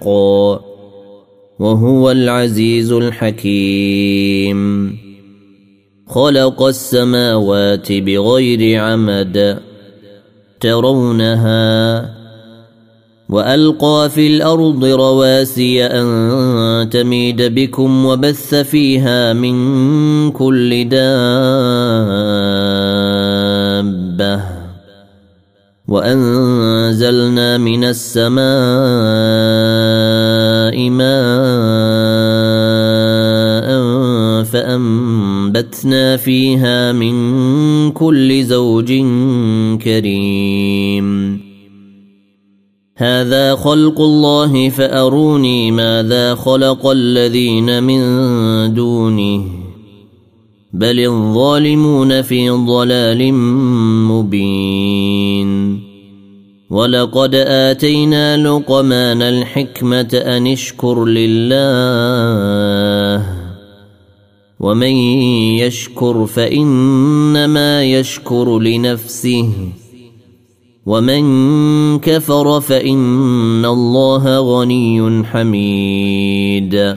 حقا وهو العزيز الحكيم. خلق السماوات بغير عمد ترونها وألقى في الأرض رواسي أن تميد بكم وبث فيها من كل دابة. وانزلنا من السماء ماء فانبتنا فيها من كل زوج كريم هذا خلق الله فاروني ماذا خلق الذين من دونه بل الظالمون في ضلال مبين ولقد آتينا لقمان الحكمة أن اشكر لله. ومن يشكر فإنما يشكر لنفسه. ومن كفر فإن الله غني حميد.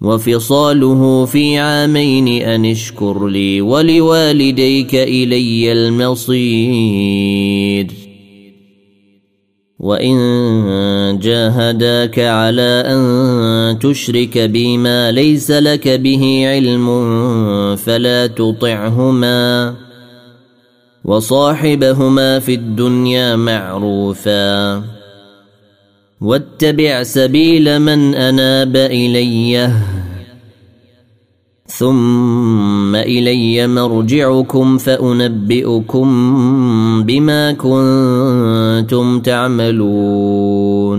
وفصاله في عامين أن اشكر لي ولوالديك إلي المصير. وإن جاهداك على أن تشرك بي ما ليس لك به علم فلا تطعهما. وصاحبهما في الدنيا معروفا. واتبع سبيل من أناب إلي. ثم إلي مرجعكم فأنبئكم بما كنتم تعملون.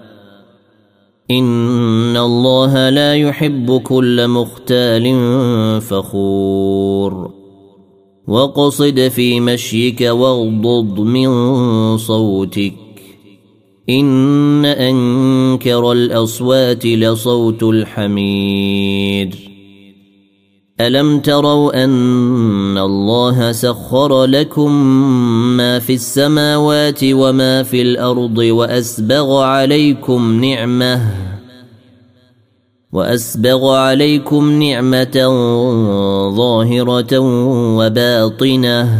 ان الله لا يحب كل مختال فخور وقصد في مشيك واغضض من صوتك ان انكر الاصوات لصوت الحمير الم تروا ان الله سخر لكم ما في السماوات وما في الأرض واسبغ عليكم نعمه واسبغ عليكم نعمه ظاهره وباطنه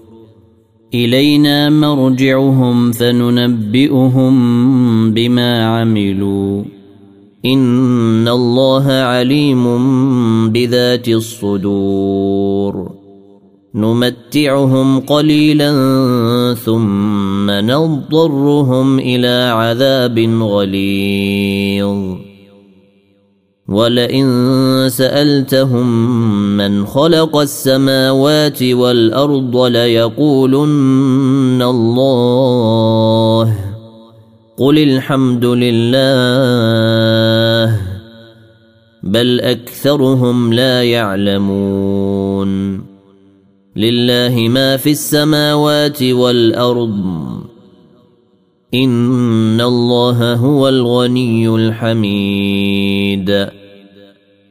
إلينا مرجعهم فننبئهم بما عملوا. إن الله عليم بذات الصدور. نمتعهم قليلا ثم نضطرهم إلى عذاب غليظ. ولئن سألتهم من خلق السماوات والأرض ليقولن الله. قل الحمد لله بل أكثرهم لا يعلمون. لله ما في السماوات والأرض. إن الله هو الغني الحميد.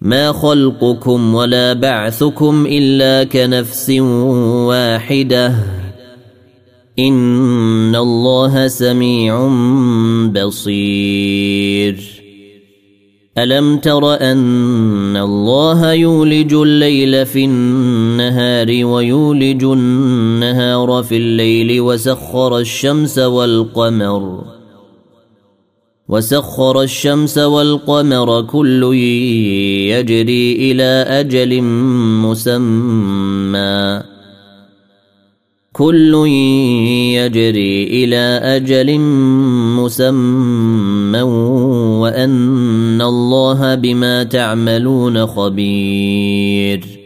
ما خلقكم ولا بعثكم الا كنفس واحدة ان الله سميع بصير. الم تر ان الله يولج الليل في النهار ويولج النهار في الليل وسخر الشمس والقمر وسخر الشمس والقمر كل يجري إلى أجل مسمى. كل يجري إلى أجل مسمى وأن الله بما تعملون خبير.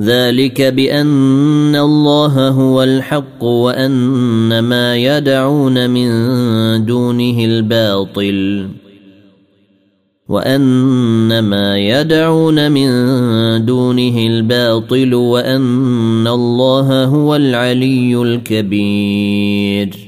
ذلك بأن الله هو الحق وأن ما يدعون من دونه الباطل وأن ما يدعون من دونه الباطل وأن الله هو العلي الكبير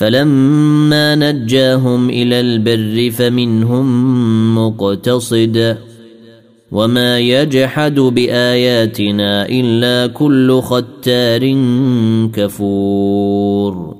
فلما نجاهم إلى البر فمنهم مقتصد وما يجحد بآياتنا إلا كل ختار كفور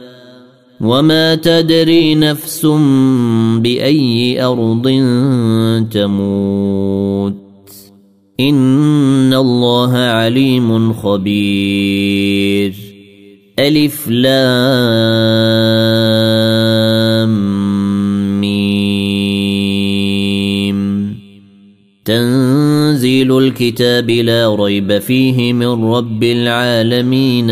وما تدري نفس باي ارض تموت ان الله عليم خبير الف لام ميم تنزيل الكتاب لا ريب فيه من رب العالمين